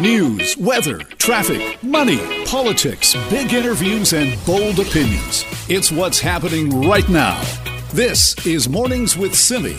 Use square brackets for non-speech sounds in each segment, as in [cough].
News, weather, traffic, money, politics, big interviews, and bold opinions. It's what's happening right now. This is Mornings with Simi.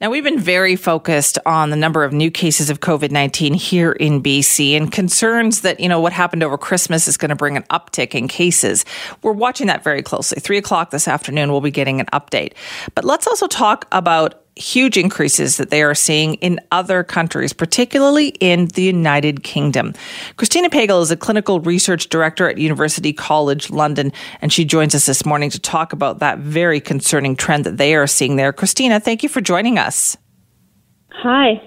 Now, we've been very focused on the number of new cases of COVID 19 here in BC and concerns that, you know, what happened over Christmas is going to bring an uptick in cases. We're watching that very closely. Three o'clock this afternoon, we'll be getting an update. But let's also talk about huge increases that they are seeing in other countries, particularly in the United Kingdom. Christina Pagel is a clinical research director at University College London, and she joins us this morning to talk about that very concerning trend that they are seeing there. Christina, thank you for joining us. Hi.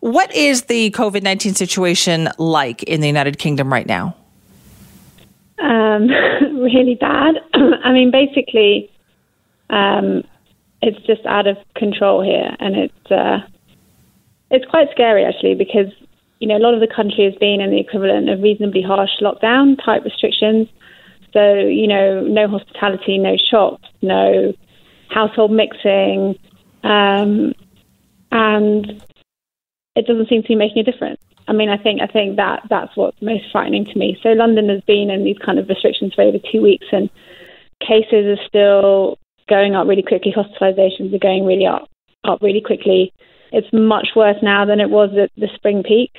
What is the COVID 19 situation like in the United Kingdom right now? Um, [laughs] really bad. [clears throat] I mean, basically, um, it's just out of control here, and it's uh, it's quite scary actually because you know a lot of the country has been in the equivalent of reasonably harsh lockdown type restrictions. So you know, no hospitality, no shops, no household mixing, um, and it doesn't seem to be making a difference. I mean, I think I think that that's what's most frightening to me. So London has been in these kind of restrictions for over two weeks, and cases are still going up really quickly. Hospitalizations are going really up, up really quickly. It's much worse now than it was at the spring peak,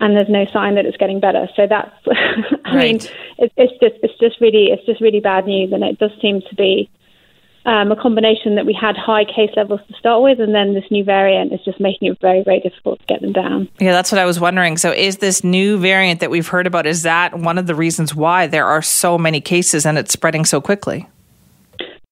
and there's no sign that it's getting better. So that's, [laughs] I right. mean, it, it's just it's just really it's just really bad news, and it does seem to be um, a combination that we had high case levels to start with, and then this new variant is just making it very, very difficult to get them down. Yeah, that's what I was wondering. So, is this new variant that we've heard about is that one of the reasons why there are so many cases and it's spreading so quickly?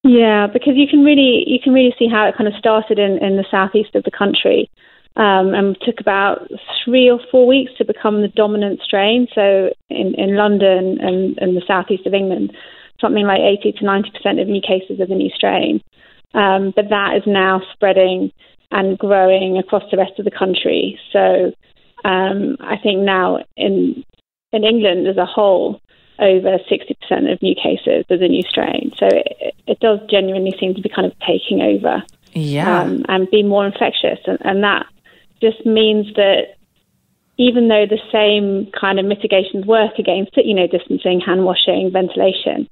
Yeah, because you can really you can really see how it kind of started in, in the southeast of the country, um, and took about three or four weeks to become the dominant strain. So in, in London and, and the southeast of England, something like 80 to 90 percent of new cases of the new strain. Um, but that is now spreading and growing across the rest of the country. So um, I think now in in England as a whole, over 60% of new cases of the new strain. So it, it does genuinely seem to be kind of taking over yeah. Um, and be more infectious. And, and that just means that even though the same kind of mitigations work against it, you know, distancing, hand washing, ventilation,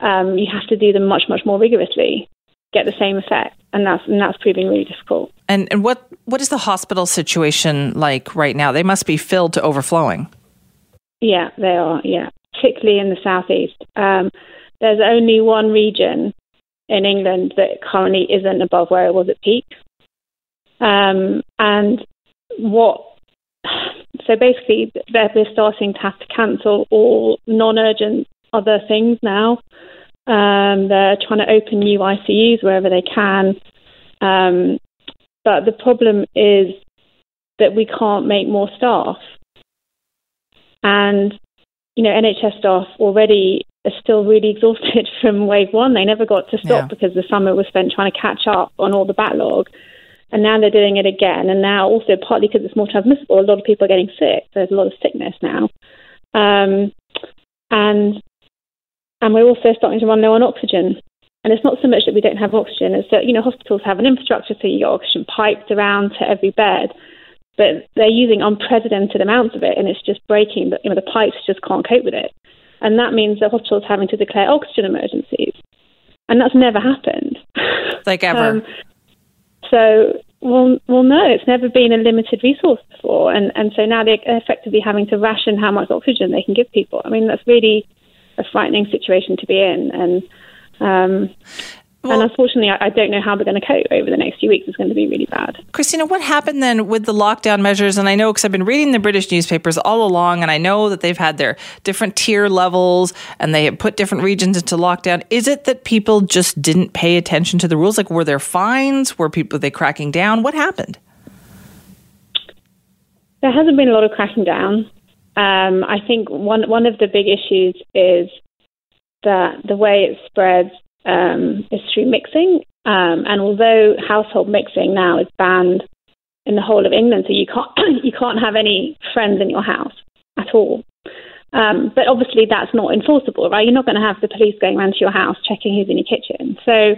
um, you have to do them much, much more rigorously, get the same effect. And that's, and that's proving really difficult. And, and what, what is the hospital situation like right now? They must be filled to overflowing. Yeah, they are. Yeah particularly in the southeast. Um, there's only one region in England that currently isn't above where it was at peak. Um, and what [sighs] so basically they're, they're, starting to have to cancel all non-urgent other things now. Um, they're trying to open new ICUs wherever they can. Um, but the problem is that we can't make more staff. And you know, NHS staff already are still really exhausted [laughs] from wave one. They never got to stop yeah. because the summer was spent trying to catch up on all the backlog. And now they're doing it again. And now also partly because it's more transmissible, a lot of people are getting sick. There's a lot of sickness now. Um, and and we're also starting to run low on oxygen. And it's not so much that we don't have oxygen, it's that, you know, hospitals have an infrastructure, so you get oxygen piped around to every bed but they're using unprecedented amounts of it, and it's just breaking. But you know, the pipes just can't cope with it, and that means the hospital's having to declare oxygen emergencies, and that's never happened, like ever. um, so, well, well, no, it's never been a limited resource before, and and so now they're effectively having to ration how much oxygen they can give people. I mean, that's really a frightening situation to be in, and um, well, and unfortunately, I, don't know how they're going to cope over the next few weeks. It's going to be really bad. Christina, what happened then with the lockdown measures? And I know because I've been reading the British newspapers all along, and I know that they've had their different tier levels and they have put different regions into lockdown. Is it that people just didn't pay attention to the rules? Like, were there fines? Were people were they cracking down? What happened? There hasn't been a lot of cracking down. Um, I think one one of the big issues is that the way it spreads um, is through mixing. Um, and although household mixing now is banned in the whole of England, so you can't [clears throat] you can't have any friends in your house at all. Um, but obviously that's not enforceable, right? You're not going to have the police going around to your house checking who's in your kitchen. So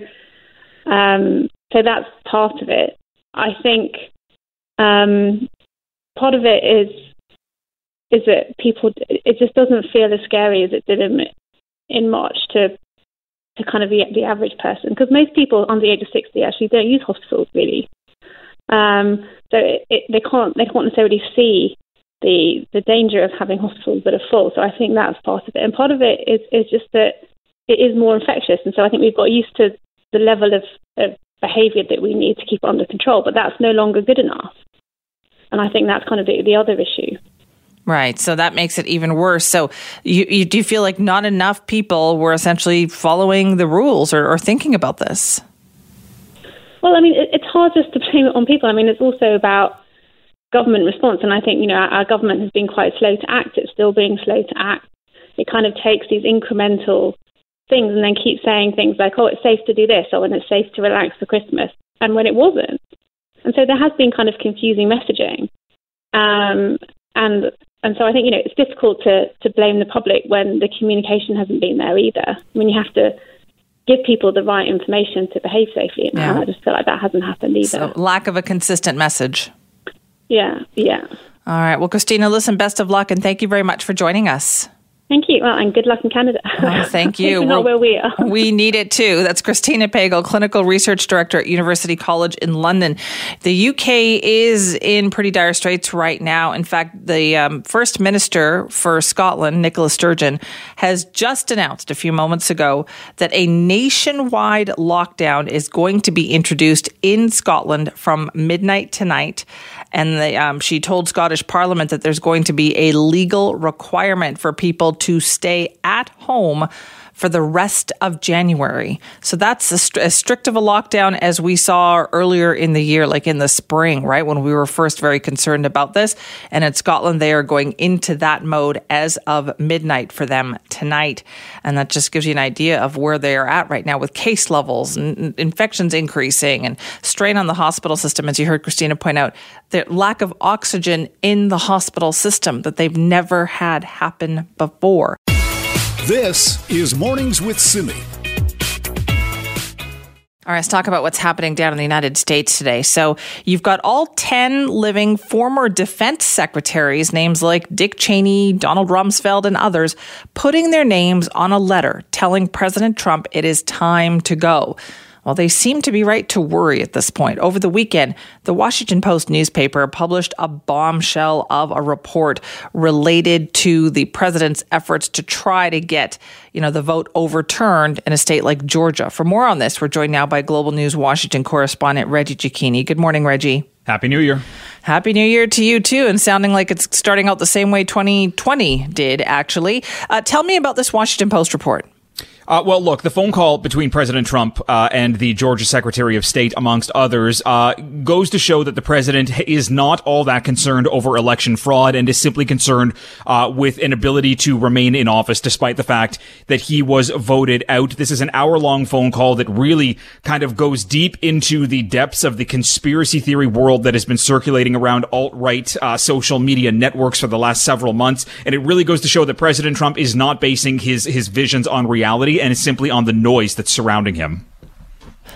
um, so that's part of it. I think um, part of it is is that people it just doesn't feel as scary as it did in in March to to kind of the the average person because most people under the age of sixty actually don't use hospitals really. Um, so it, it, they can't they can't necessarily see the the danger of having hospitals that are full. So I think that's part of it, and part of it is is just that it is more infectious, and so I think we've got used to the level of, of behaviour that we need to keep under control, but that's no longer good enough. And I think that's kind of the, the other issue. Right. So that makes it even worse. So you, you do you feel like not enough people were essentially following the rules or, or thinking about this? Well, I mean, it, it's hard just to blame it on people. I mean, it's also about government response. And I think, you know, our, our government has been quite slow to act. It's still being slow to act. It kind of takes these incremental things and then keeps saying things like, oh, it's safe to do this, or when it's safe to relax for Christmas, and when it wasn't. And so there has been kind of confusing messaging. Um, and and so I think you know it's difficult to to blame the public when the communication hasn't been there either. When you have to give people the right information to behave safely, and yeah. I just feel like that hasn't happened either. So lack of a consistent message. Yeah, yeah. All right. Well, Christina, listen, best of luck, and thank you very much for joining us. Thank you. Well, and good luck in Canada. [laughs] Oh, thank you. [laughs] not where we are. we need it too. That's Christina Pagel, Clinical Research Director at University College in London. The UK is in pretty dire straits right now. In fact, the um, First Minister for Scotland, Nicola Sturgeon, has just announced a few moments ago that a nationwide lockdown is going to be introduced in Scotland from midnight tonight and um, she told Scottish Parliament that there's going to be a legal requirement for people to stay at home for the rest of January. So that's as, strict of a lockdown as we saw earlier in the year, like in the spring, right? When we were first very concerned about this. And in Scotland, they are going into that mode as of midnight for them tonight. And that just gives you an idea of where they are at right now with case levels and infections increasing and strain on the hospital system. As you heard Christina point out, the lack of oxygen in the hospital system that they've never had happen before. This is Mornings with Simi. All right, let's talk about what's happening down in the United States today. So, you've got all 10 living former defense secretaries, names like Dick Cheney, Donald Rumsfeld, and others, putting their names on a letter telling President Trump it is time to go. Well, they seem to be right to worry at this point. Over the weekend, the Washington Post newspaper published a bombshell of a report related to the president's efforts to try to get, you know, the vote overturned in a state like Georgia. For more on this, we're joined now by Global News Washington correspondent Reggie Cecchini. Good morning, Reggie. Happy New Year. Happy New Year to you too, and sounding like it's starting out the same way 2020 did, actually. Uh, tell me about this Washington Post report. Uh, well, look, the phone call between President Trump uh, and the Georgia Secretary of State, amongst others, uh, goes to show that the president is not all that concerned over election fraud and is simply concerned uh, with an ability to remain in office despite the fact that he was voted out. This is an hour long phone call that really kind of goes deep into the depths of the conspiracy theory world that has been circulating around alt right uh, social media networks for the last several months. And it really goes to show that President Trump is not basing his, his visions on reality and is simply on the noise that's surrounding him.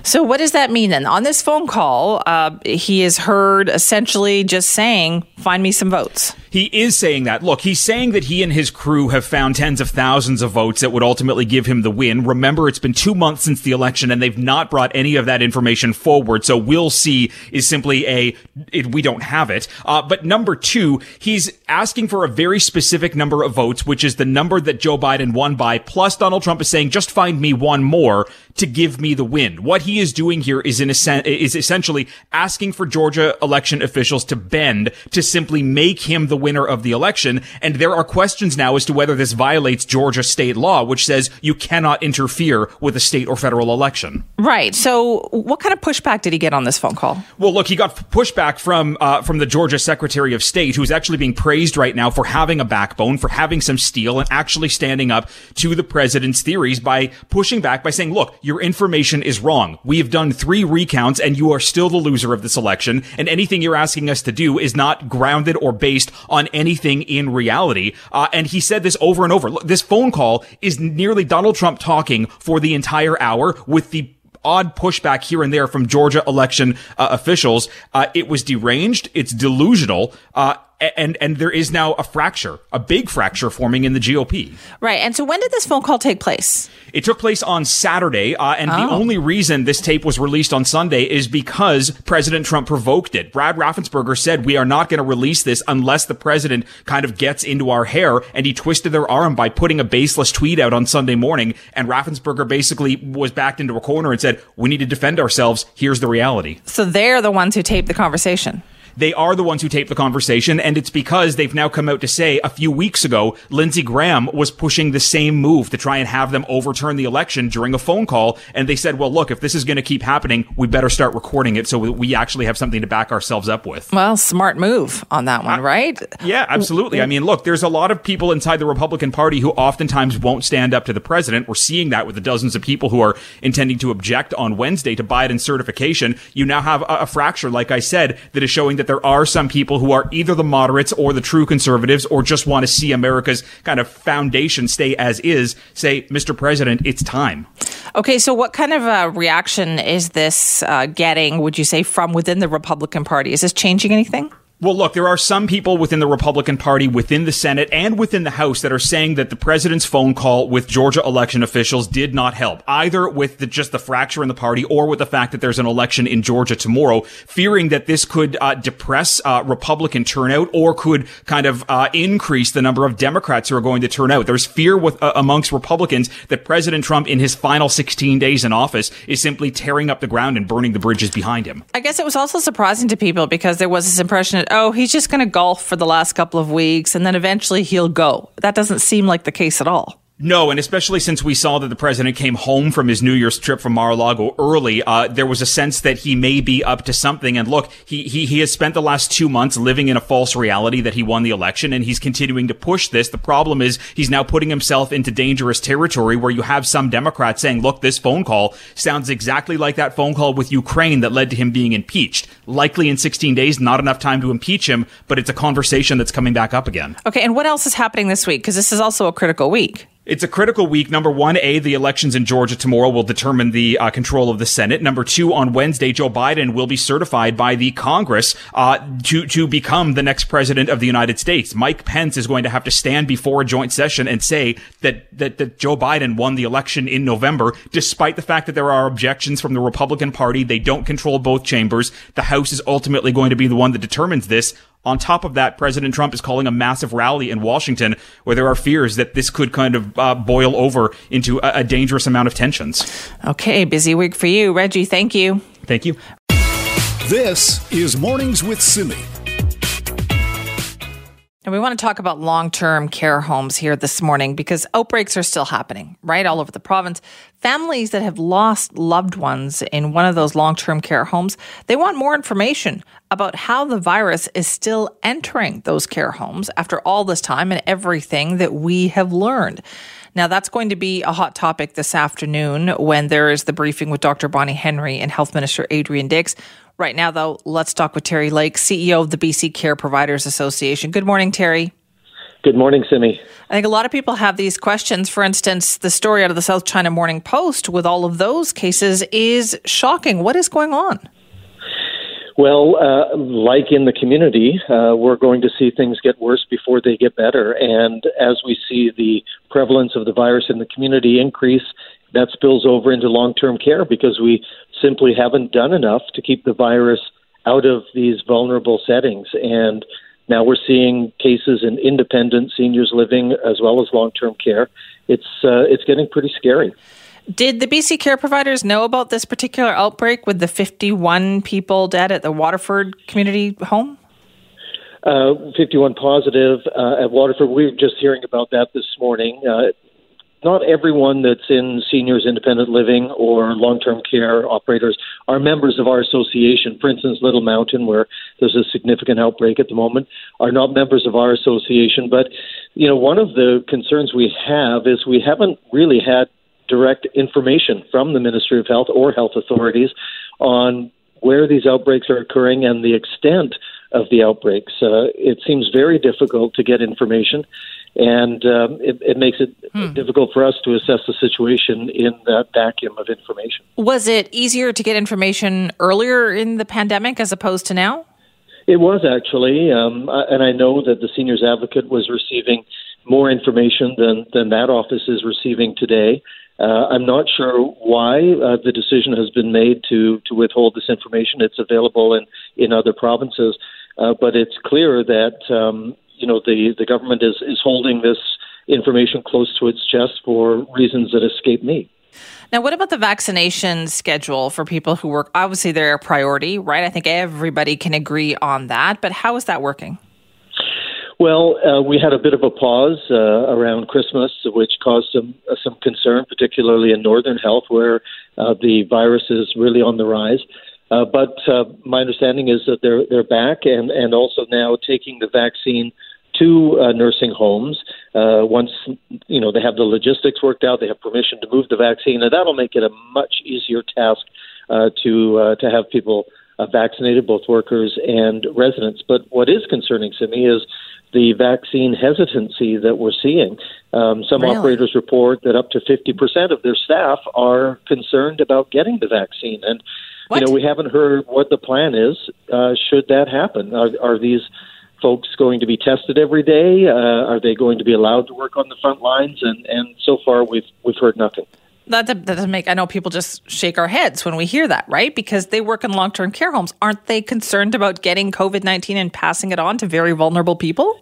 So, what does that mean then? On this phone call, uh, he is heard essentially just saying, Find me some votes. He is saying that. Look, he's saying that he and his crew have found tens of thousands of votes that would ultimately give him the win. Remember, it's been two months since the election and they've not brought any of that information forward. So we'll see is simply a, it, we don't have it. Uh, but number two, he's asking for a very specific number of votes, which is the number that Joe Biden won by. Plus Donald Trump is saying, just find me one more to give me the win. What he is doing here is in a sen- is essentially asking for Georgia election officials to bend to simply make him the winner of the election. And there are questions now as to whether this violates Georgia state law, which says you cannot interfere with a state or federal election. Right. So, what kind of pushback did he get on this phone call? Well, look, he got pushback from uh, from the Georgia Secretary of State, who's actually being praised right now for having a backbone, for having some steel, and actually standing up to the president's theories by pushing back by saying, "Look, your information is wrong. We have done three recounts, and you are still the loser of this election. And anything you're asking us to do is not grounded or based on anything in reality. Uh, and he said this over and over. This phone call is nearly Donald Trump talking for the entire hour with the odd pushback here and there from Georgia election uh, officials. Uh, it was deranged. It's delusional. Uh, and and there is now a fracture, a big fracture forming in the GOP. Right. And so when did this phone call take place? It took place on Saturday, uh, and oh. the only reason this tape was released on Sunday is because President Trump provoked it. Brad Raffensperger said, "We are not going to release this unless the president kind of gets into our hair," and he twisted their arm by putting a baseless tweet out on Sunday morning. And Raffensperger basically was backed into a corner and said, "We need to defend ourselves. Here's the reality." So they're the ones who taped the conversation. They are the ones who taped the conversation, and it's because they've now come out to say a few weeks ago, Lindsey Graham was pushing the same move to try and have them overturn the election during a phone call. And they said, well, look, if this is going to keep happening, we better start recording it so we actually have something to back ourselves up with. Well, smart move on that one, uh, right? Yeah, absolutely. I mean, look, there's a lot of people inside the Republican Party who oftentimes won't stand up to the president. We're seeing that with the dozens of people who are intending to object on Wednesday to Biden certification. You now have a, a fracture, like I said, that is showing that there are some people who are either the moderates or the true conservatives or just want to see America's kind of foundation stay as is, say, Mr. President, it's time. Okay, so what kind of a reaction is this uh, getting, would you say, from within the Republican Party? Is this changing anything? Well, look, there are some people within the Republican Party, within the Senate, and within the House that are saying that the president's phone call with Georgia election officials did not help, either with the, just the fracture in the party or with the fact that there's an election in Georgia tomorrow, fearing that this could uh, depress uh, Republican turnout or could kind of uh, increase the number of Democrats who are going to turn out. There's fear with uh, amongst Republicans that President Trump, in his final 16 days in office, is simply tearing up the ground and burning the bridges behind him. I guess it was also surprising to people because there was this impression oh, he's just going to golf for the last couple of weeks and then eventually he'll go. That doesn't seem like the case at all. No, and especially since we saw that the president came home from his New Year's trip from Mar-a-Lago early, uh, there was a sense that he may be up to something. And look, he, he, he has spent the last two months living in a false reality that he won the election and he's continuing to push this. The problem is he's now putting himself into dangerous territory where you have some Democrats saying, look, this phone call sounds exactly like that phone call with Ukraine that led to him being impeached. Likely in 16 days, not enough time to impeach him, but it's a conversation that's coming back up again. Okay. And what else is happening this week? Because this is also a critical week. It's a critical week. Number one, A, the elections in Georgia tomorrow will determine the uh, control of the Senate. Number two, on Wednesday, Joe Biden will be certified by the Congress uh, to, to become the next president of the United States. Mike Pence is going to have to stand before a joint session and say that, that, that Joe Biden won the election in November, despite the fact that there are objections from the Republican Party. They don't control both chambers. The House is ultimately going to be the one that determines this. On top of that, President Trump is calling a massive rally in Washington where there are fears that this could kind of uh, boil over into a, a dangerous amount of tensions. Okay, busy week for you. Reggie, thank you. Thank you. This is Mornings with Simi. And we want to talk about long term care homes here this morning because outbreaks are still happening, right? All over the province. Families that have lost loved ones in one of those long term care homes, they want more information about how the virus is still entering those care homes after all this time and everything that we have learned. Now, that's going to be a hot topic this afternoon when there is the briefing with Dr. Bonnie Henry and Health Minister Adrian Dix. Right now, though, let's talk with Terry Lake, CEO of the BC Care Providers Association. Good morning, Terry. Good morning, Simi. I think a lot of people have these questions. For instance, the story out of the South China Morning Post with all of those cases is shocking. What is going on? Well, uh, like in the community, uh, we're going to see things get worse before they get better. And as we see the prevalence of the virus in the community increase, that spills over into long term care because we simply haven't done enough to keep the virus out of these vulnerable settings. And now we're seeing cases in independent seniors living as well as long term care. It's, uh, it's getting pretty scary. Did the BC care providers know about this particular outbreak with the 51 people dead at the Waterford community home? Uh, 51 positive uh, at Waterford. We were just hearing about that this morning. Uh, not everyone that's in seniors independent living or long term care operators are members of our association. For instance, Little Mountain, where there's a significant outbreak at the moment, are not members of our association. But, you know, one of the concerns we have is we haven't really had direct information from the Ministry of Health or health authorities on where these outbreaks are occurring and the extent of the outbreaks. Uh, it seems very difficult to get information, and um, it, it, makes it hmm. difficult for us to assess the situation in that vacuum of information. Was it easier to get information earlier in the pandemic as opposed to now? It was actually, um, and I know that the seniors advocate was receiving more information than than that office is receiving today. Uh, I'm not sure why uh, the decision has been made to to withhold this information. It's available in in other provinces, uh, but it's clear that um, you know the the government is is holding this information close to its chest for reasons that escape me. Now, what about the vaccination schedule for people who work? Obviously, they're a priority, right? I think everybody can agree on that. But how is that working? Well, uh, we had a bit of a pause uh, around Christmas, which caused some uh, some concern, particularly in Northern Health, where uh, the virus is really on the rise. Uh, but uh, my understanding is that they're they're back and and also now taking the vaccine to uh, nursing homes. Uh, once you know they have the logistics worked out, they have permission to move the vaccine, and that'll make it a much easier task uh, to uh, to have people uh, vaccinated, both workers and residents. But what is concerning to me is the vaccine hesitancy that we're seeing. Um, some really? operators report that up to 50% of their staff are concerned about getting the vaccine. And, what? you know, we haven't heard what the plan is uh, should that happen. Are, are these folks going to be tested every day? Uh, are they going to be allowed to work on the front lines? And, and so far, we've, we've heard nothing that, that doesn't make i know people just shake our heads when we hear that right because they work in long-term care homes aren't they concerned about getting covid-19 and passing it on to very vulnerable people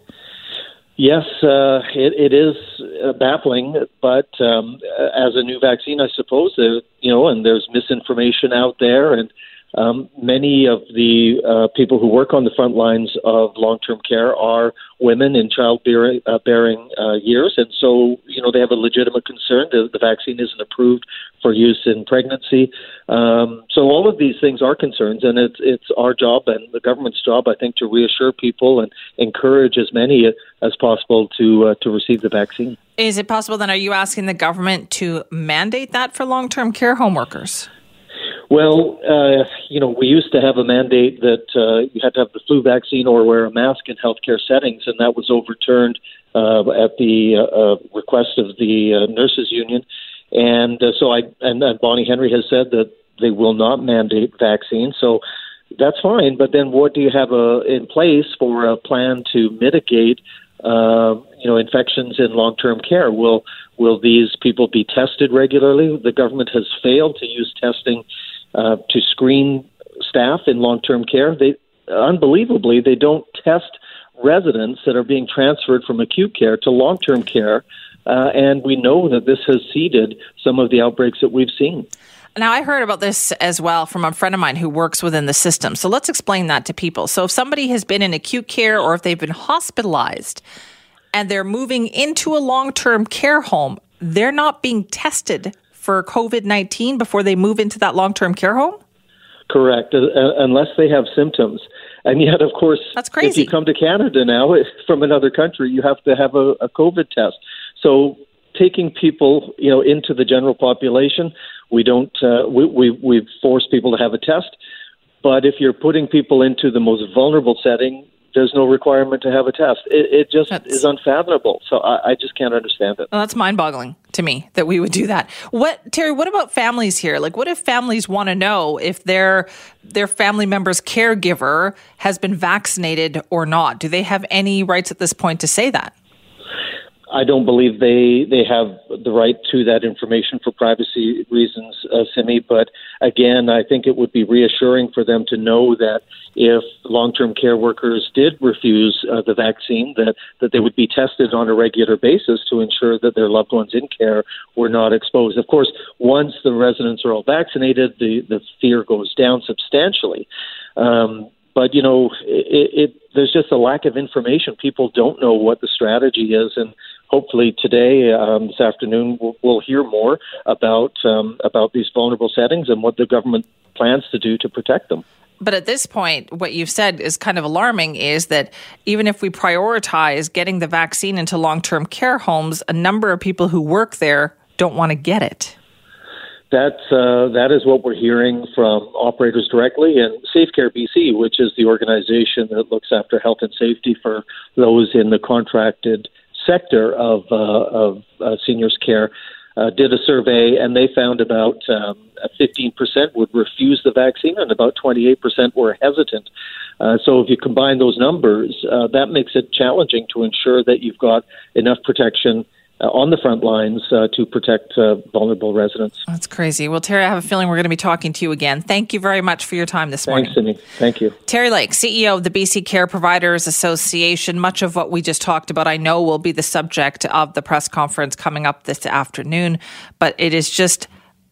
yes uh, it, it is uh, baffling but um, as a new vaccine i suppose uh, you know and there's misinformation out there and um, many of the uh, people who work on the front lines of long-term care are women in childbearing uh, uh, years, and so you know they have a legitimate concern that the vaccine isn't approved for use in pregnancy. Um, so all of these things are concerns, and it's it's our job and the government's job, I think, to reassure people and encourage as many as possible to uh, to receive the vaccine. Is it possible then? Are you asking the government to mandate that for long-term care home workers? Well, uh, you know, we used to have a mandate that uh, you had to have the flu vaccine or wear a mask in healthcare settings, and that was overturned uh, at the uh, uh, request of the uh, nurses union. And uh, so I and, and Bonnie Henry has said that they will not mandate vaccines. So that's fine. But then, what do you have uh, in place for a plan to mitigate, uh, you know, infections in long-term care? Will will these people be tested regularly? The government has failed to use testing uh, to screen staff in long-term care. They unbelievably they don't test residents that are being transferred from acute care to long-term care, uh, and we know that this has seeded some of the outbreaks that we've seen. Now, I heard about this as well from a friend of mine who works within the system. So let's explain that to people. So, if somebody has been in acute care or if they've been hospitalized and they're moving into a long term care home, they're not being tested for COVID 19 before they move into that long term care home? Correct, uh, uh, unless they have symptoms. And yet, of course, That's crazy. if you come to Canada now [laughs] from another country, you have to have a, a COVID test. So taking people, you know, into the general population, we don't, uh, we, we, we force people to have a test. But if you're putting people into the most vulnerable setting, there's no requirement to have a test. It, it just that's, is unfathomable. So I, I, just can't understand it. Well, that's mind boggling to me that we would do that. What, Terry, what about families here? Like, what if families want to know if their, their family member's caregiver has been vaccinated or not? Do they have any rights at this point to say that? I don't believe they they have the right to that information for privacy reasons, uh, Simi. But again, I think it would be reassuring for them to know that if long-term care workers did refuse uh, the vaccine, that that they would be tested on a regular basis to ensure that their loved ones in care were not exposed. Of course, once the residents are all vaccinated, the the fear goes down substantially. Um, but you know, it, it, there's just a lack of information. People don't know what the strategy is, and hopefully today, um, this afternoon, we'll, we'll hear more about um, about these vulnerable settings and what the government plans to do to protect them. But at this point, what you've said is kind of alarming is that even if we prioritize getting the vaccine into long term care homes, a number of people who work there don't want to get it. That's uh, that is what we're hearing from operators directly, and SafeCare BC, which is the organization that looks after health and safety for those in the contracted sector of uh, of uh, seniors care. uh, did a survey, and they found about um, 15% would refuse the vaccine, and about 28% were hesitant. Uh, so if you combine those numbers, uh, that makes it challenging to ensure that you've got enough protection uh, on the front lines uh, to protect uh, vulnerable residents. That's crazy. Well, Terry, I have a feeling we're going to be talking to you again. Thank you very much for your time this morning. Thanks, Sydney. Thank you. Terry Lake, CEO of the BC Care Providers Association. Much of what we just talked about, I know, will be the subject of the press conference coming up this afternoon, but it is just,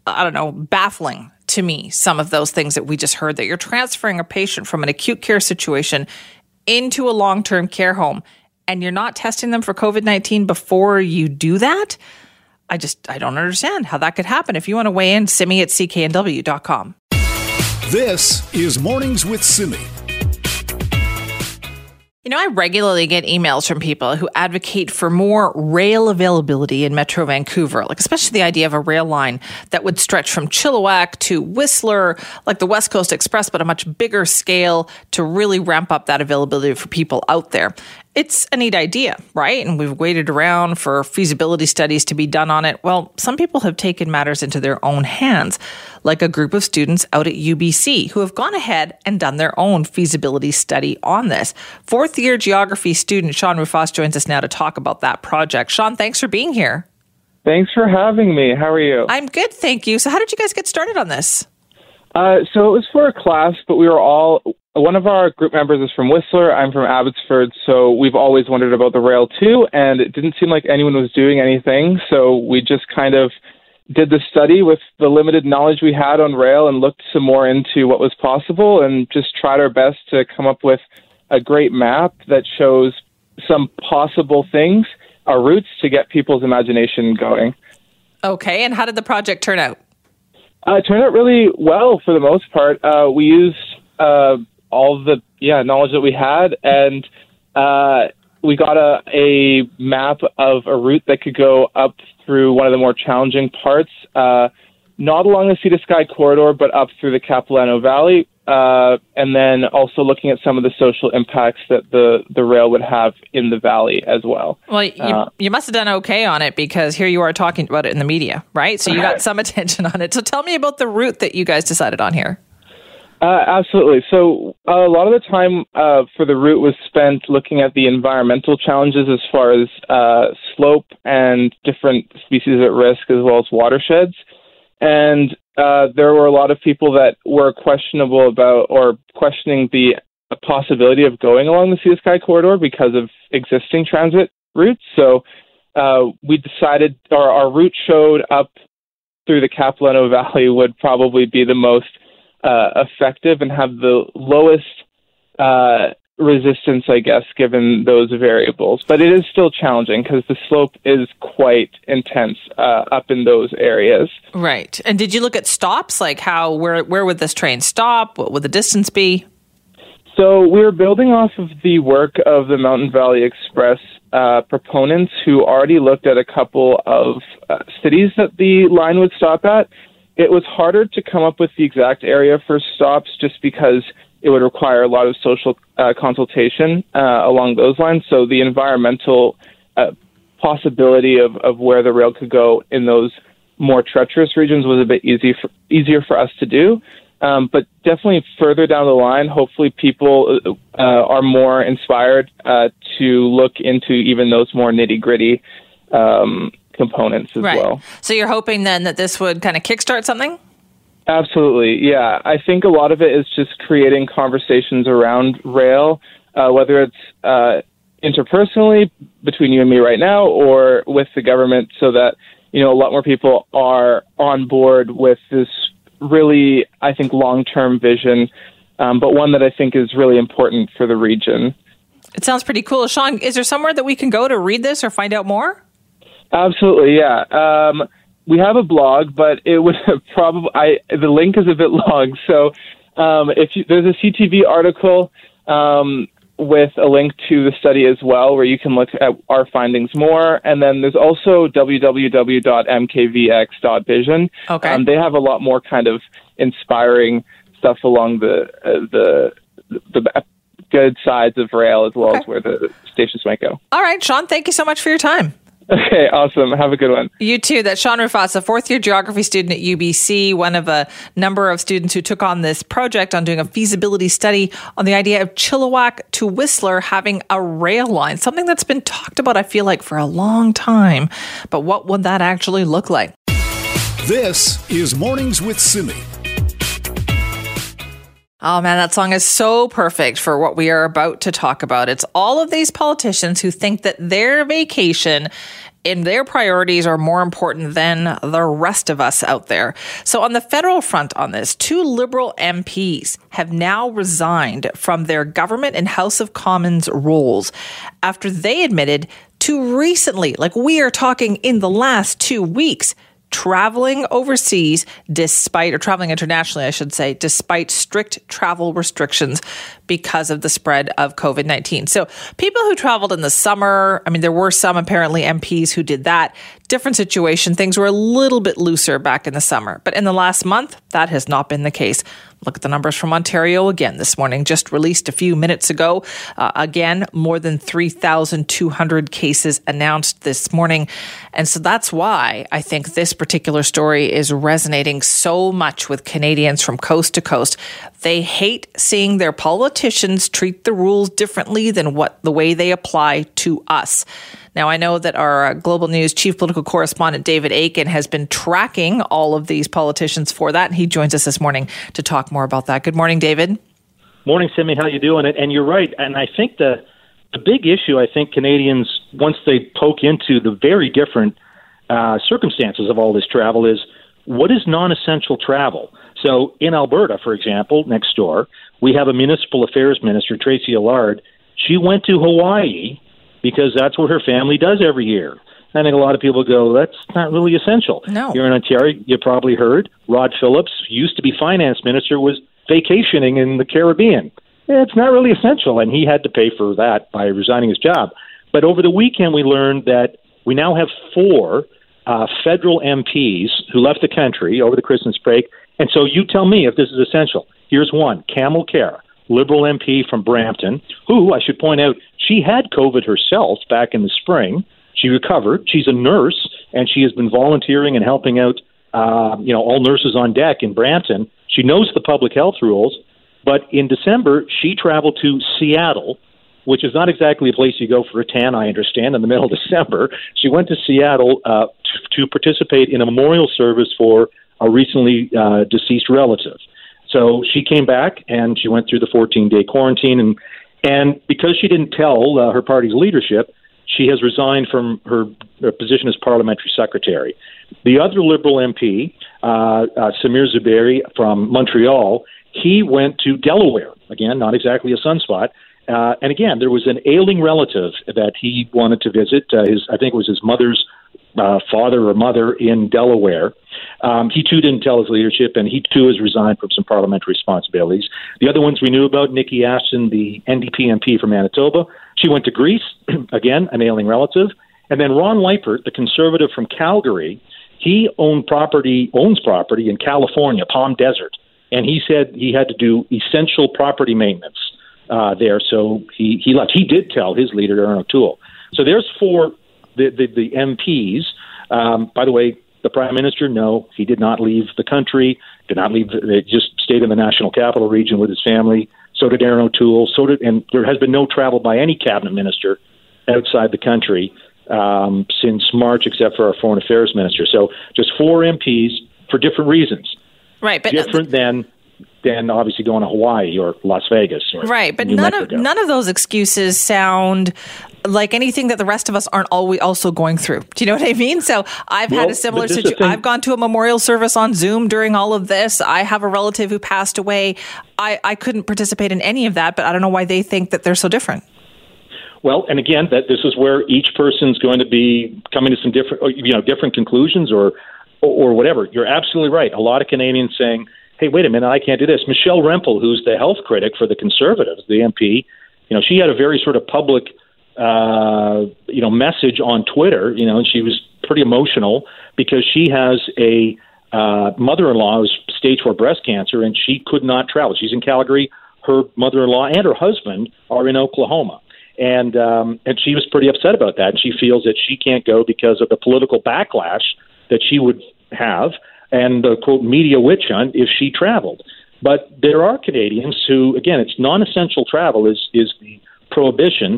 I don't know, baffling to me some of those things that we just heard that you're transferring a patient from an acute care situation into a long term care home and you're not testing them for COVID 19 before you do that, I just, I don't understand how that could happen. If you want to weigh in, simi at cknw.com. This is Mornings with Simi. You know, I regularly get emails from people who advocate for more rail availability in Metro Vancouver, like especially the idea of a rail line that would stretch from Chilliwack to Whistler, like the West Coast Express, but a much bigger scale to really ramp up that availability for people out there it's a neat idea, right? And we've waited around for feasibility studies to be done on it. Well, some people have taken matters into their own hands, like a group of students out at UBC who have gone ahead and done their own feasibility study on this. Fourth year geography student Sean Rufus joins us now to talk about that project. Sean, thanks for being here. Thanks for having me. How are you? I'm good, thank you. So, how did you guys get started on this? Uh, so it was for a class, but we were all one of our group members is from Whistler. I'm from Abbotsford, so we've always wondered about the rail too. And it didn't seem like anyone was doing anything, so we just kind of did the study with the limited knowledge we had on rail and looked some more into what was possible and just tried our best to come up with a great map that shows some possible things, our routes to get people's imagination going. Okay, and how did the project turn out? Uh, it turned out really well for the most part. Uh, we used uh, all the yeah knowledge that we had, and uh, we got a, a map of a route that could go up through one of the more challenging parts, uh, not along the Sea to Sky corridor, but up through the Capilano Valley, uh, and then also looking at some of the social impacts that the, the rail would have in the valley as well. Well, you, uh, you must have done okay on it because here you are talking about it in the media, right? So you got some [laughs] attention on it. So tell me about the route that you guys decided on here. Uh, absolutely. So uh, a lot of the time uh, for the route was spent looking at the environmental challenges as far as uh, slope and different species at risk, as well as watersheds. And uh, there were a lot of people that were questionable about or questioning the possibility of going along the Sea Sky corridor because of existing transit routes. So uh, we decided, or our route showed up through the Capilano Valley would probably be the most uh, effective and have the lowest uh, resistance, I guess, given those variables. But it is still challenging because the slope is quite intense uh, up in those areas. Right. And did you look at stops? Like how where where would this train stop? What would the distance be? So we are building off of the work of the Mountain Valley Express uh, proponents who already looked at a couple of uh, cities that the line would stop at it was harder to come up with the exact area for stops just because it would require a lot of social uh, consultation uh, along those lines. So the environmental uh, possibility of, of where the rail could go in those more treacherous regions was a bit easy for, easier for us to do. Um, but definitely further down the line, hopefully people uh, are more inspired uh, to look into even those more nitty gritty um, components as right. well. So you're hoping then that this would kind of kickstart something? Absolutely, yeah. I think a lot of it is just creating conversations around rail, uh, whether it's uh, interpersonally between you and me right now or with the government, so that you know a lot more people are on board with this really, I think, long-term vision, um, but one that I think is really important for the region. It sounds pretty cool, Sean. Is there somewhere that we can go to read this or find out more? Absolutely, yeah. Um, we have a blog, but it would [laughs] probably I the link is a bit [laughs] long. So um, if you, there's a CTV article um, with a link to the study as well, where you can look at our findings more, and then there's also www.mkvx.vision. Okay, um, they have a lot more kind of inspiring stuff along the uh, the the good sides of rail as well okay. as where the stations might go. All right, Sean, thank you so much for your time. Okay, awesome. Have a good one. You too. That's Sean Rufasa, fourth year geography student at UBC, one of a number of students who took on this project on doing a feasibility study on the idea of Chilliwack to Whistler having a rail line, something that's been talked about, I feel like, for a long time. But what would that actually look like? This is Mornings with Simi. Oh man, that song is so perfect for what we are about to talk about. It's all of these politicians who think that their vacation and their priorities are more important than the rest of us out there. So, on the federal front on this, two Liberal MPs have now resigned from their government and House of Commons roles after they admitted to recently, like we are talking in the last two weeks, traveling overseas despite, or traveling internationally, I should say, despite strict travel restrictions because of the spread of COVID 19. So, people who traveled in the summer, I mean, there were some apparently MPs who did that. Different situation. Things were a little bit looser back in the summer. But in the last month, that has not been the case. Look at the numbers from Ontario again this morning, just released a few minutes ago. Uh, again, more than 3,200 cases announced this morning. And so that's why I think this particular story is resonating so much with Canadians from coast to coast. They hate seeing their politicians treat the rules differently than what the way they apply to us. Now, I know that our uh, Global News chief political correspondent, David Akin, has been tracking all of these politicians for that. And he joins us this morning to talk more about that. Good morning, David. Morning, Simi. How you doing? And you're right. And I think the the big issue, I think Canadians, once they poke into the very different uh, circumstances of all this travel, is what is non-essential travel. So in Alberta, for example, next door, we have a municipal affairs minister, Tracy Allard. She went to Hawaii because that's what her family does every year. I think a lot of people go, that's not really essential. No. Here in Ontario, you probably heard Rod Phillips, used to be finance minister, was vacationing in the Caribbean. It's not really essential, and he had to pay for that by resigning his job. But over the weekend, we learned that we now have four uh, federal MPs who left the country over the Christmas break. And so you tell me if this is essential. Here's one Kamal Khera, Liberal MP from Brampton, who I should point out she had COVID herself back in the spring. She recovered. She's a nurse, and she has been volunteering and helping out, uh, you know, all nurses on deck in Brampton. She knows the public health rules. But in December, she traveled to Seattle, which is not exactly a place you go for a tan, I understand, in the [laughs] middle of December. She went to Seattle uh, to, to participate in a memorial service for a recently uh, deceased relative. So she came back and she went through the 14 day quarantine. And, and because she didn't tell uh, her party's leadership, she has resigned from her, her position as parliamentary secretary. The other Liberal MP, uh, uh, Sameer Zuberi from Montreal, he went to Delaware. Again, not exactly a sunspot. Uh, and again, there was an ailing relative that he wanted to visit. Uh, his, I think it was his mother's uh, father or mother in Delaware. Um, he too didn't tell his leadership, and he too has resigned from some parliamentary responsibilities. The other ones we knew about: Niki Ashton, the NDP MP from Manitoba. She went to Greece. [clears throat] again, an ailing relative. And then Ron Liepert, the conservative from Calgary, he owned property, owns property in California, Palm Desert, and he said he had to do essential property maintenance uh, there. So he he left. He did tell his leader, Erin O'Toole. So there's four the the, the MPs. Um, by the way, the prime minister, no, he did not leave the country. Did not leave. They just stayed in the national capital region with his family. So did Erin O'Toole. So did, and there has been no travel by any cabinet minister outside the country um, since March, except for our foreign affairs minister. So just four MPs for different reasons. Right, but different than than obviously going to Hawaii or Las Vegas. Or right, but New none Mexico. of none of those excuses sound like anything that the rest of us aren't always also going through. Do you know what I mean? So I've had a similar but this is the situation. I've gone to a memorial service on Zoom during all of this. I have a relative who passed away. I, I couldn't participate in any of that, but I don't know why they think that they're so different. Well, and again, that this is where each person's going to be coming to some different, you know, different conclusions or, or whatever. You're absolutely right. A lot of Canadians saying, "Hey, wait a minute, I can't do this." Michelle Rempel, who's the health critic for the Conservatives, the MP, you know, she had a very sort of public, uh, you know, message on Twitter. You know, and she was pretty emotional because she has a uh, mother-in-law who's stage four breast cancer, and she could not travel. She's in Calgary. Her mother-in-law and her husband are in Oklahoma. and um, and she was pretty upset about that. And she feels that she can't go because of the political backlash that she would have and the quote media witch hunt if she traveled. But there are Canadians who, again, it's non-essential travel is is the prohibition,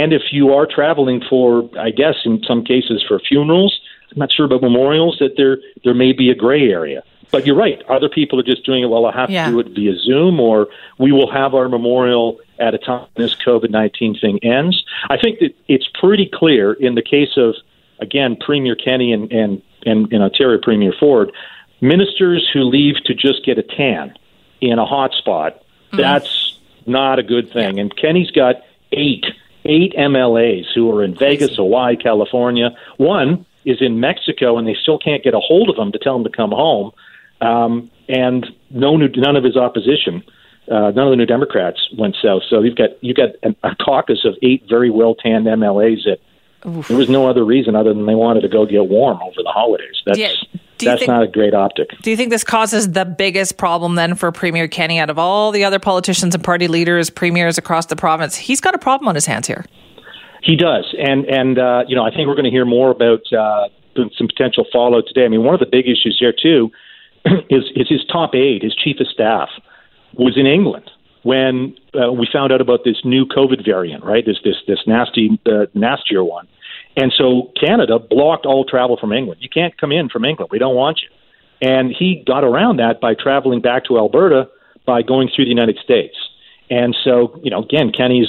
and if you are traveling for, I guess in some cases for funerals, I'm not sure about memorials that there there may be a gray area. But you're right. Other people are just doing it. Well, I have Yeah. to do it via Zoom, or we will have our memorial at a time this COVID nineteen thing ends. I think that it's pretty clear in the case of again Premier Kenney and and and, and Ontario Premier Ford, ministers who leave to just get a tan in a hot spot. That's not a good thing. And Kenney's got eight eight MLAs who are in Vegas, Hawaii, California. One is in Mexico, and they still can't get a hold of him to tell him to come home. Um, and no, new, none of his opposition, uh, none of the New Democrats went south. So you've got you've got a, caucus of eight very well tanned MLAs that there was no other reason other than they wanted to go get warm over the holidays. That's Yeah. That's think- not a great optic. Do you think this causes the biggest problem then for Premier Kenney out of all the other politicians and party leaders, premiers across the province? He's got a problem on his hands here. He does, and and uh, you know I think we're going to hear more about uh, some potential fallout today. I mean, one of the big issues here too [clears throat] is is his top aide, his chief of staff, was in England when uh, we found out about this new COVID variant, right? This this this nasty uh, nastier one, and so Canada blocked all travel from England. You can't come in from England. We don't want you. And he got around that by traveling back to Alberta by going through the United States. And so, you know, again, Kenney's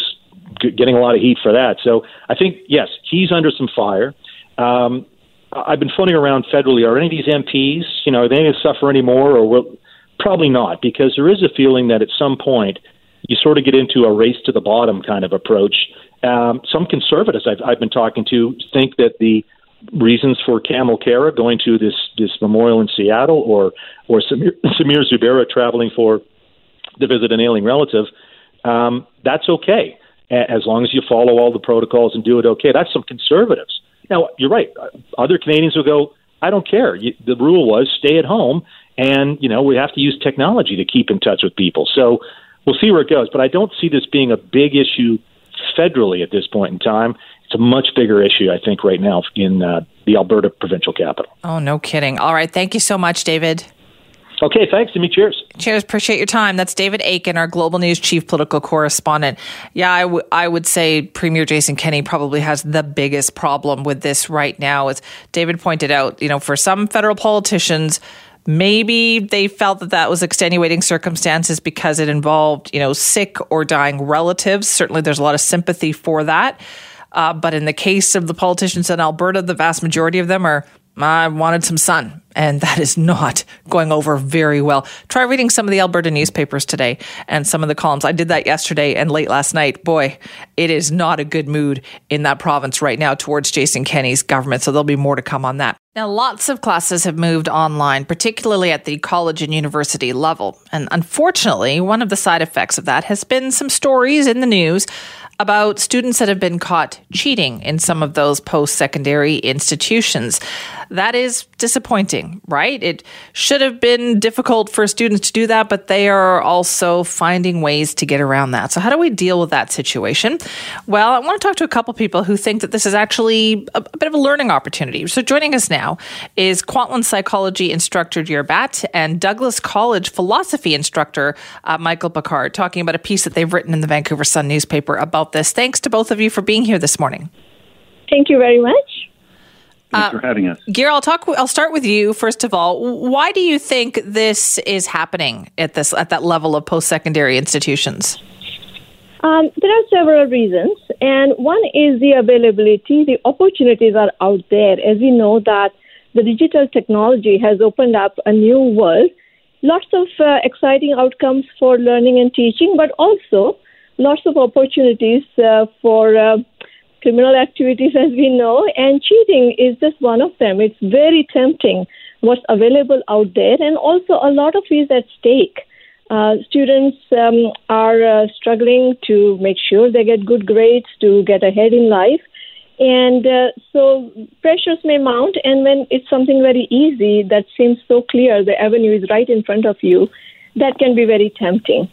getting a lot of heat for that. So I think, yes, he's under some fire. Um, I've been phoning around federally. Are any of these MPs, you know, are they going to suffer any more, or will probably not? Because there is a feeling that at some point you sort of get into a race to the bottom kind of approach. Um, some conservatives I've, I've been talking to think that the reasons for Kamal Khera going to this this memorial in Seattle, or or Sameer, [laughs] Sameer Zuberi traveling for to visit an ailing relative, um, that's okay as long as you follow all the protocols and do it okay. That's some conservatives. Now you're right. Other Canadians will go. I don't care. You, the rule was stay at home, and you know we have to use technology to keep in touch with people. So we'll see where it goes. But I don't see this being a big issue federally at this point in time. It's a much bigger issue, I think, right now in uh, the Alberta provincial capital. Oh, no kidding. All right. Thank you so much, David. Okay, thanks, Jimmy. Cheers. Cheers. Appreciate your time. That's David Akin, our Global News Chief Political Correspondent. Yeah, I, w- I would say Premier Jason Kenney probably has the biggest problem with this right now. As David pointed out, you know, for some federal politicians, maybe they felt that that was extenuating circumstances because it involved, you know, sick or dying relatives. Certainly, there's a lot of sympathy for that. Uh, but in the case of the politicians in Alberta, the vast majority of them are, I wanted some sun. And that is not going over very well. Try reading some of the Alberta newspapers today and some of the columns. I did that yesterday and late last night. Boy, it is not a good mood in that province right now towards Jason Kenney's government. So there'll be more to come on that. Now, lots of classes have moved online, particularly at the college and university level. And unfortunately, one of the side effects of that has been some stories in the news about students that have been caught cheating in some of those post secondary institutions. That is disappointing, right? It should have been difficult for students to do that, but they are also finding ways to get around that. So, how do we deal with that situation? Well, I want to talk to a couple people who think that this is actually a, bit of a learning opportunity. So, joining us now is Kwantlen psychology instructor Gira Bhatt and Douglas College philosophy instructor uh, Michael Picard talking about a piece that they've written in the Vancouver Sun newspaper about this. Thanks to both of you for being here this morning. Thank you very much. Thanks for having us. Gira, I'll talk. I'll start with you first of all. Why do you think this is happening at this at that level of post secondary institutions? Um, there are several reasons, and one is the availability. The opportunities are out there. As we know that the digital technology has opened up a new world. Lots of uh, exciting outcomes for learning and teaching, but also lots of opportunities uh, for uh, criminal activities, as we know, and cheating is just one of them. It's very tempting what's available out there, and also a lot of is at stake. Uh, students um, are uh, struggling to make sure they get good grades to get ahead in life. And uh, so pressures may mount, and when it's something very easy that seems so clear, the avenue is right in front of you, that can be very tempting.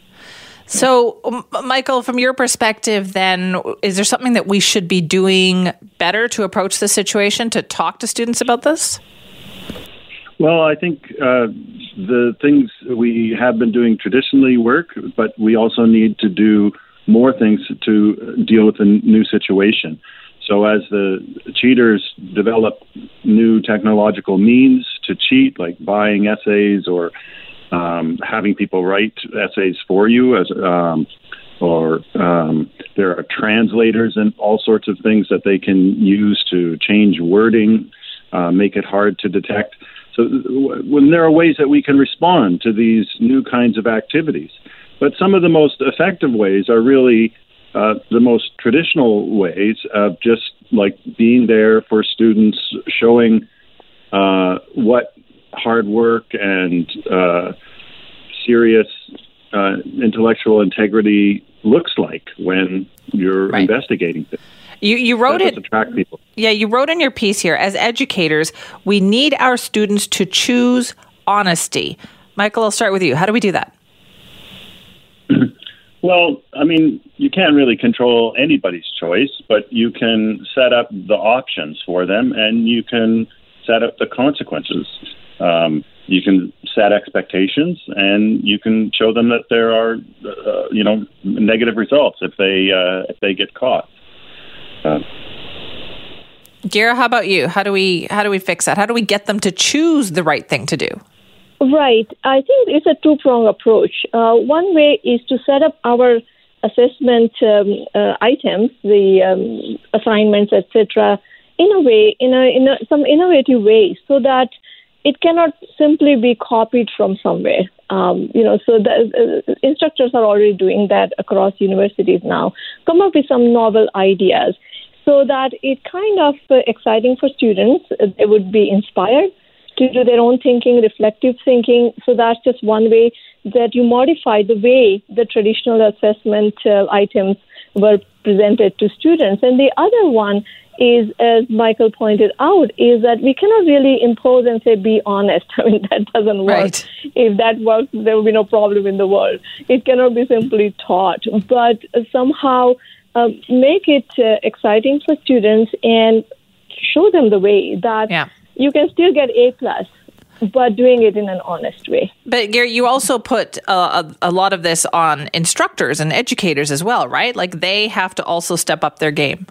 So, Michael, from your perspective, then, is there something that we should be doing better to approach the situation to talk to students about this? Well, I think uh, the things we have been doing traditionally work, but we also need to do more things to deal with the new situation. So, as the cheaters develop new technological means to cheat, like buying essays or um, having people write essays for you, as um, or um, there are translators and all sorts of things that they can use to change wording, uh, make it hard to detect. So, when there are ways that we can respond to these new kinds of activities, but some of the most effective ways are really uh, the most traditional ways of just like being there for students, showing uh, what hard work and uh, serious uh, intellectual integrity looks like when you're right. investigating things. You, you wrote it. Attract people. Yeah, you wrote in your piece here as educators, we need our students to choose honesty. Michael, I'll start with you. How do we do that? [clears throat] well, I mean, you can't really control anybody's choice, but you can set up the options for them and you can set up the consequences. Um, you can set expectations and you can show them that there are, uh, you know, negative results if they uh, if they get caught. Uh, Gira, how about you? How do we how do we fix that? How do we get them to choose the right thing to do? Right. I think it's a two prong approach. Uh, one way is to set up our assessment um, uh, items, the um, assignments, etc., in a way, in a in a, some innovative way, so that it cannot simply be copied from somewhere. Um, you know, so the uh, instructors are already doing that across universities now. Come up with some novel ideas so that it kind of uh, exciting for students. They would be inspired to do their own thinking, reflective thinking. So that's just one way that you modify the way the traditional assessment uh, items were presented to students. And the other one is, as Michael pointed out, is that we cannot really impose and say, be honest. [laughs] I mean, that doesn't work. Right. If that works, there will be no problem in the world. It cannot be simply taught. But somehow, uh, make it uh, exciting for students and show them the way that yeah. you can still get A plus but doing it in an honest way. But Gary, you also put uh, a, a, lot of this on instructors and educators as well, right? Like they have to also step up their game.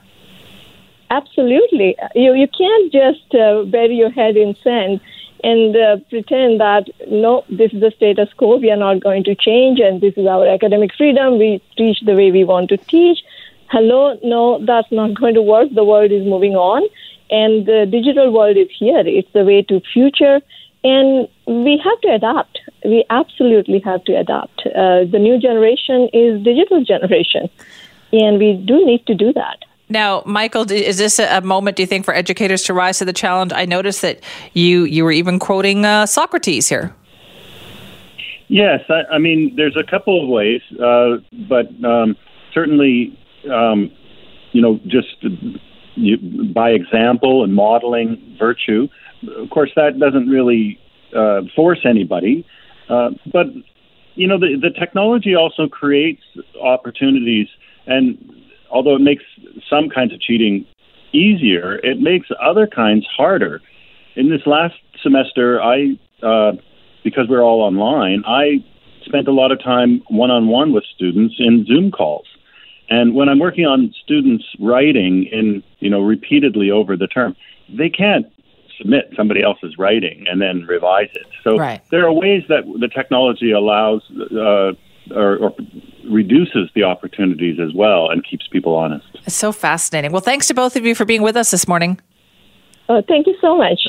Absolutely, you you can't just uh, bury your head in sand and uh, pretend that no, this is the status quo. We are not going to change, and this is our academic freedom. We teach the way we want to teach hello, no, that's not [laughs] going to work. The world is moving on, and the digital world is here. It's the way to future, and we have to adapt. We absolutely have to adapt. Uh, the new generation is digital [laughs] generation, and we do need to do that. Now, Michael, is this a moment, do you think, for educators to rise to the challenge? I noticed that you you were even quoting uh, Socrates here. Yes, I, I, mean, there's a couple of ways, uh, but um, certainly um, you know, just you, by example and modeling virtue. Of course, that doesn't really uh, force anybody, uh, but you know, the, the technology also creates opportunities, and although it makes some kinds of cheating easier, it makes other kinds harder. In this last semester, I uh, because we're all online, I spent a lot of time one on one with students in Zoom calls. And when I'm working on students writing in, you know, repeatedly over the term, they can't submit somebody else's writing and then revise it. So right. there are ways that the technology allows uh, or, or, reduces the opportunities as well and keeps people honest. It's so fascinating. Well, thanks to both of you for being with us this morning. Oh, thank you so much.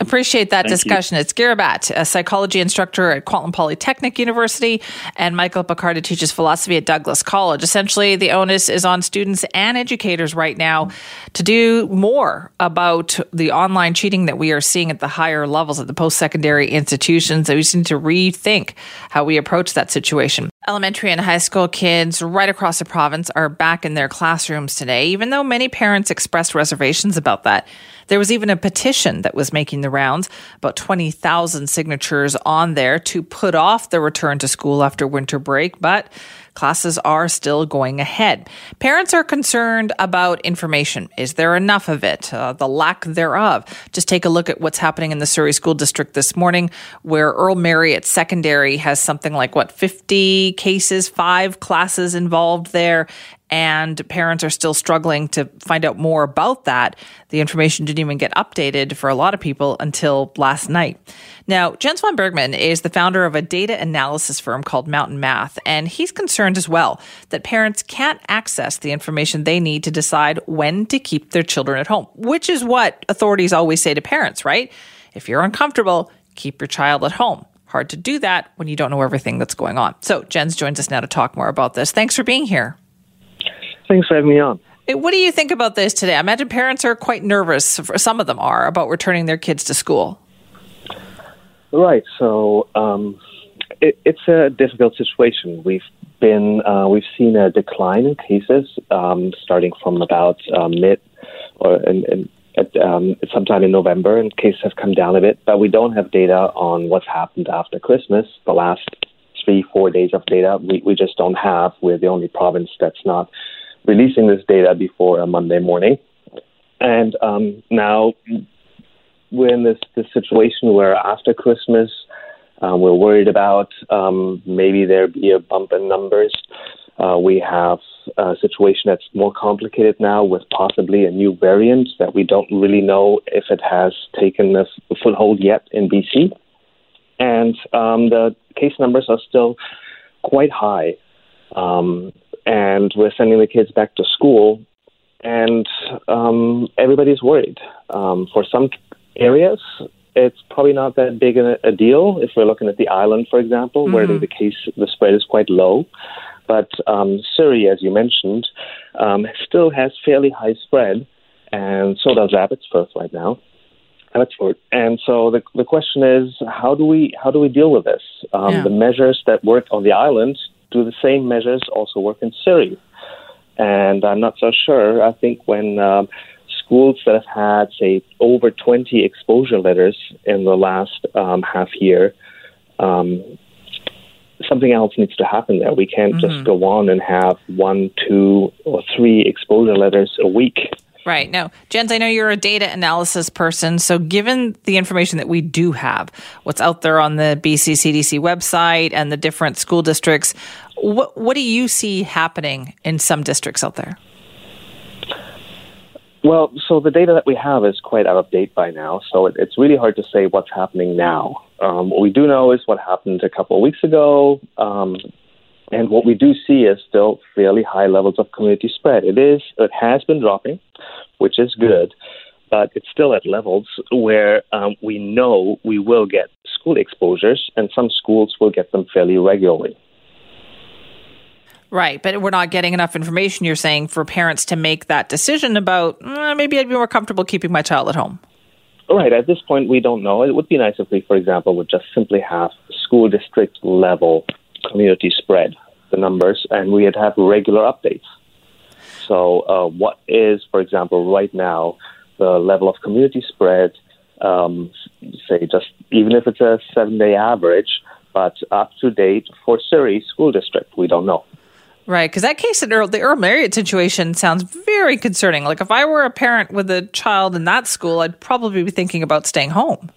Appreciate that Thank discussion. You. It's Gira Bhatt, a psychology instructor at Kwantlen Polytechnic University, and Michael Picard, teaches philosophy at Douglas College. Essentially, the onus is on students and educators right now to do more about the online cheating that we are seeing at the higher levels at the post secondary institutions. We just need to rethink how we approach that situation. Elementary and high school kids right across the province are back in their classrooms today, even though many parents expressed reservations about that. There was even a petition that was making the rounds, about 20,000 signatures on there to put off the return to school after winter break, but classes are still going ahead. Parents are concerned about information. Is there enough of it? Uh, the lack thereof. Just take a look at what's happening in the Surrey School District this morning, where Earl Marriott Secondary has something like, what, 50 cases, five classes involved there and parents are still struggling to find out more about that. The information didn't even get updated for a lot of people until last night. Now, Jens von Bergmann is the founder of a data analysis firm called Mountain Math, and he's concerned as well that parents can't access the information they need to decide when to keep their children at home, which is what authorities always say to parents, right? If you're uncomfortable, keep your child at home. Hard to do that when you don't know everything that's going on. So, Jens joins us now to talk more about this. Thanks for being here. Thanks for having me on. What do you think about this today? I imagine parents are quite nervous, some of them are, about returning their kids to school. Right. So um, it, it's a difficult situation. We've been uh, we've seen a decline in cases um, starting from about uh, mid or in, in, at, um, sometime in November, and cases have come down a bit. But we don't have data on what's happened after Christmas. The last three four days of data we, we just don't have. We're the only province that's not releasing this data before a Monday morning. And um, now we're in this, this situation where after Christmas, um, we're worried about um, maybe there be a bump in numbers. Uh, we have a situation that's more complicated now with possibly a new variant that we don't really know if it has taken a foothold yet in BC. And um, the case numbers are still quite high. Um, and we're sending the kids back to school, and um, everybody's worried. Um, for some areas, it's probably not that big a, a deal. If we're looking at the island, for example, mm-hmm. where the, the, case the spread is quite low, but um, Surrey, as you mentioned, um, still has fairly high spread, and so does Abbotsford right now. Abbotsford. And so the the question is, how do we how do we deal with this? Um, yeah. The measures that work on the island do the same measures also work in Surrey? And I'm not so sure. I think when um, schools that have had, say, over 20 exposure letters in the last um, half year, um, something else needs to happen there. We can't mm-hmm. just go on and have one, two, or three exposure letters a week. Right. Now, Jens, I know you're a data analysis person. So, given the information that we do have, what's out there on the BC CDC website and the different school districts, what, what do you see happening in some districts out there? Well, so the data that we have is quite out of date by now. So, it, it's really hard to say what's happening now. Um, what we do know is what happened a couple of weeks ago. Um, and what we do see is still fairly high levels of community spread. It is, it has been dropping, which is good, but it's still at levels where um, we know we will get school exposures, and some schools will get them fairly regularly. Right, but we're not getting enough information. You're saying for parents to make that decision about eh, maybe I'd be more comfortable keeping my child at home. Right. At this point, we don't know. It would be nice if we, for example, would just simply have school district level community spread the numbers, and we'd have regular updates. So, uh, what is, for example, right now the level of community spread? Um, say, just even if it's a seven-day average, but up to date for Surrey School District, we don't know. Right, because that case in Earl, the Earl Marriott situation sounds very concerning. Like if I were a parent with a child in that school, I'd probably be thinking about staying home.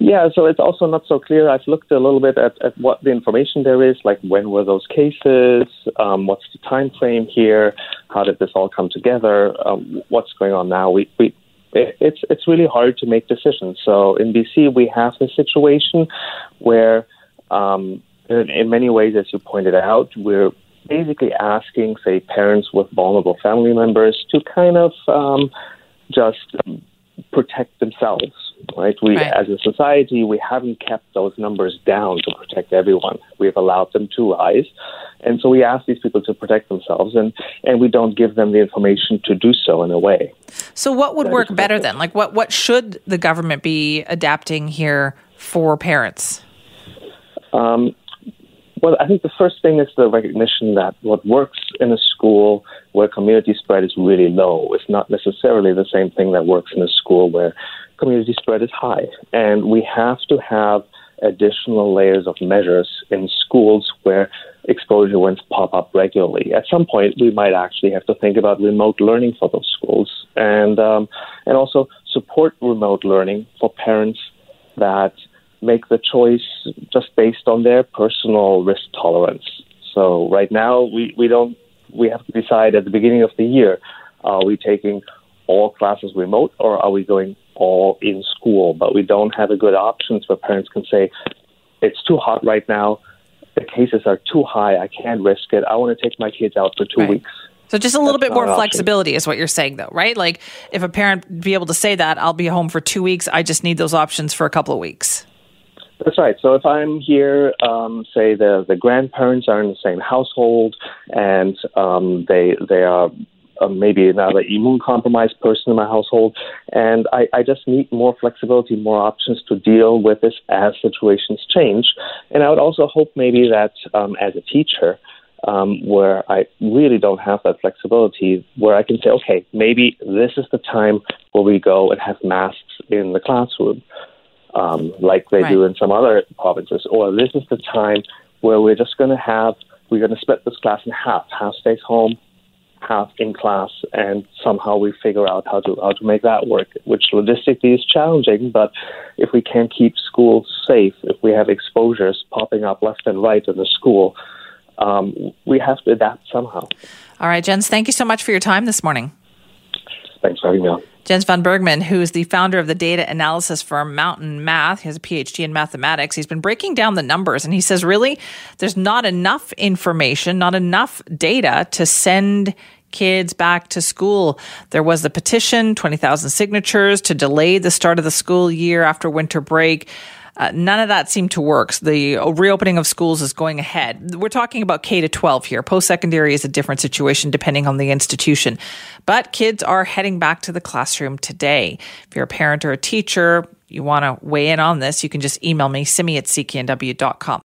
Yeah, so it's also not so clear. I've looked a little bit at, at what the information there is, like when were those cases, um, what's the time frame here, how did this all come together, um, what's going on now. We, we, it's it's really hard to make decisions. So in BC, we have this situation where, um, in, in many ways, as you pointed out, we're basically asking, say, parents with vulnerable family members to kind of um, just protect themselves right? We, right. as a society, we haven't kept those numbers down to protect everyone. We've allowed them to rise, and so we ask these people to protect themselves, and and we don't give them the information to do so in a way. So, what would work better then? Like, what what should the government be adapting here for parents? Um, well, I think the first thing is the recognition that what works in a school where community spread is really low It's not necessarily the same thing that works in a school where community spread is high, and we have to have additional layers of measures in schools where exposure events pop up regularly. At some point, we might actually have to think about remote learning for those schools, and um, and also support remote learning for parents that make the choice just based on their personal risk tolerance. So right now, we, we don't we have to decide at the beginning of the year: are we taking all classes remote, or are we going all in school? But we don't have a good options where parents can say, "It's too hot right now the cases are too high. I can't risk it. I want to take my kids out for two right. weeks. So just a little That's bit more flexibility is what you're saying though, right? Like if a parent be able to say that, I'll be home for two weeks. I just need those options for a couple of weeks. That's right. So if I'm here, um, say the the grandparents are in the same household, and um, they they are uh, maybe another immune compromised person in my household. And I, I just need more flexibility, more options to deal with this as situations change. And I would also hope maybe that um, as a teacher, um, where I really don't have that flexibility, where I can say, okay, maybe this is the time where we go and have masks in the classroom, um, like they right. do in some other provinces, or this is the time where we're just going to have, we're going to split this class in half. Half stays home, half in class, and somehow we figure out how to how to make that work. Which logistically is challenging, but if we can keep schools safe, if we have exposures popping up left and right in the school, um, we have to adapt somehow. All right, Jens, thank you so much for your time this morning. Thanks for having me on. Jens von Bergmann, who is the founder of the data analysis firm Mountain Math, he has a PhD in mathematics. He's been breaking down the numbers and he says, really, there's not enough information, not enough data to send kids back to school. There was the petition, 20,000 signatures to delay the start of the school year after winter break. Uh, none of that seemed to work. So the reopening of schools is going ahead. We're talking about K to 12 here. Post secondary is a different situation depending on the institution. But kids are heading back to the classroom today. If you're a parent or a teacher, you want to weigh in on this, you can just email me, simi at cknw.com.